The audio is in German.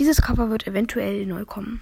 Dieses Cover wird eventuell neu kommen.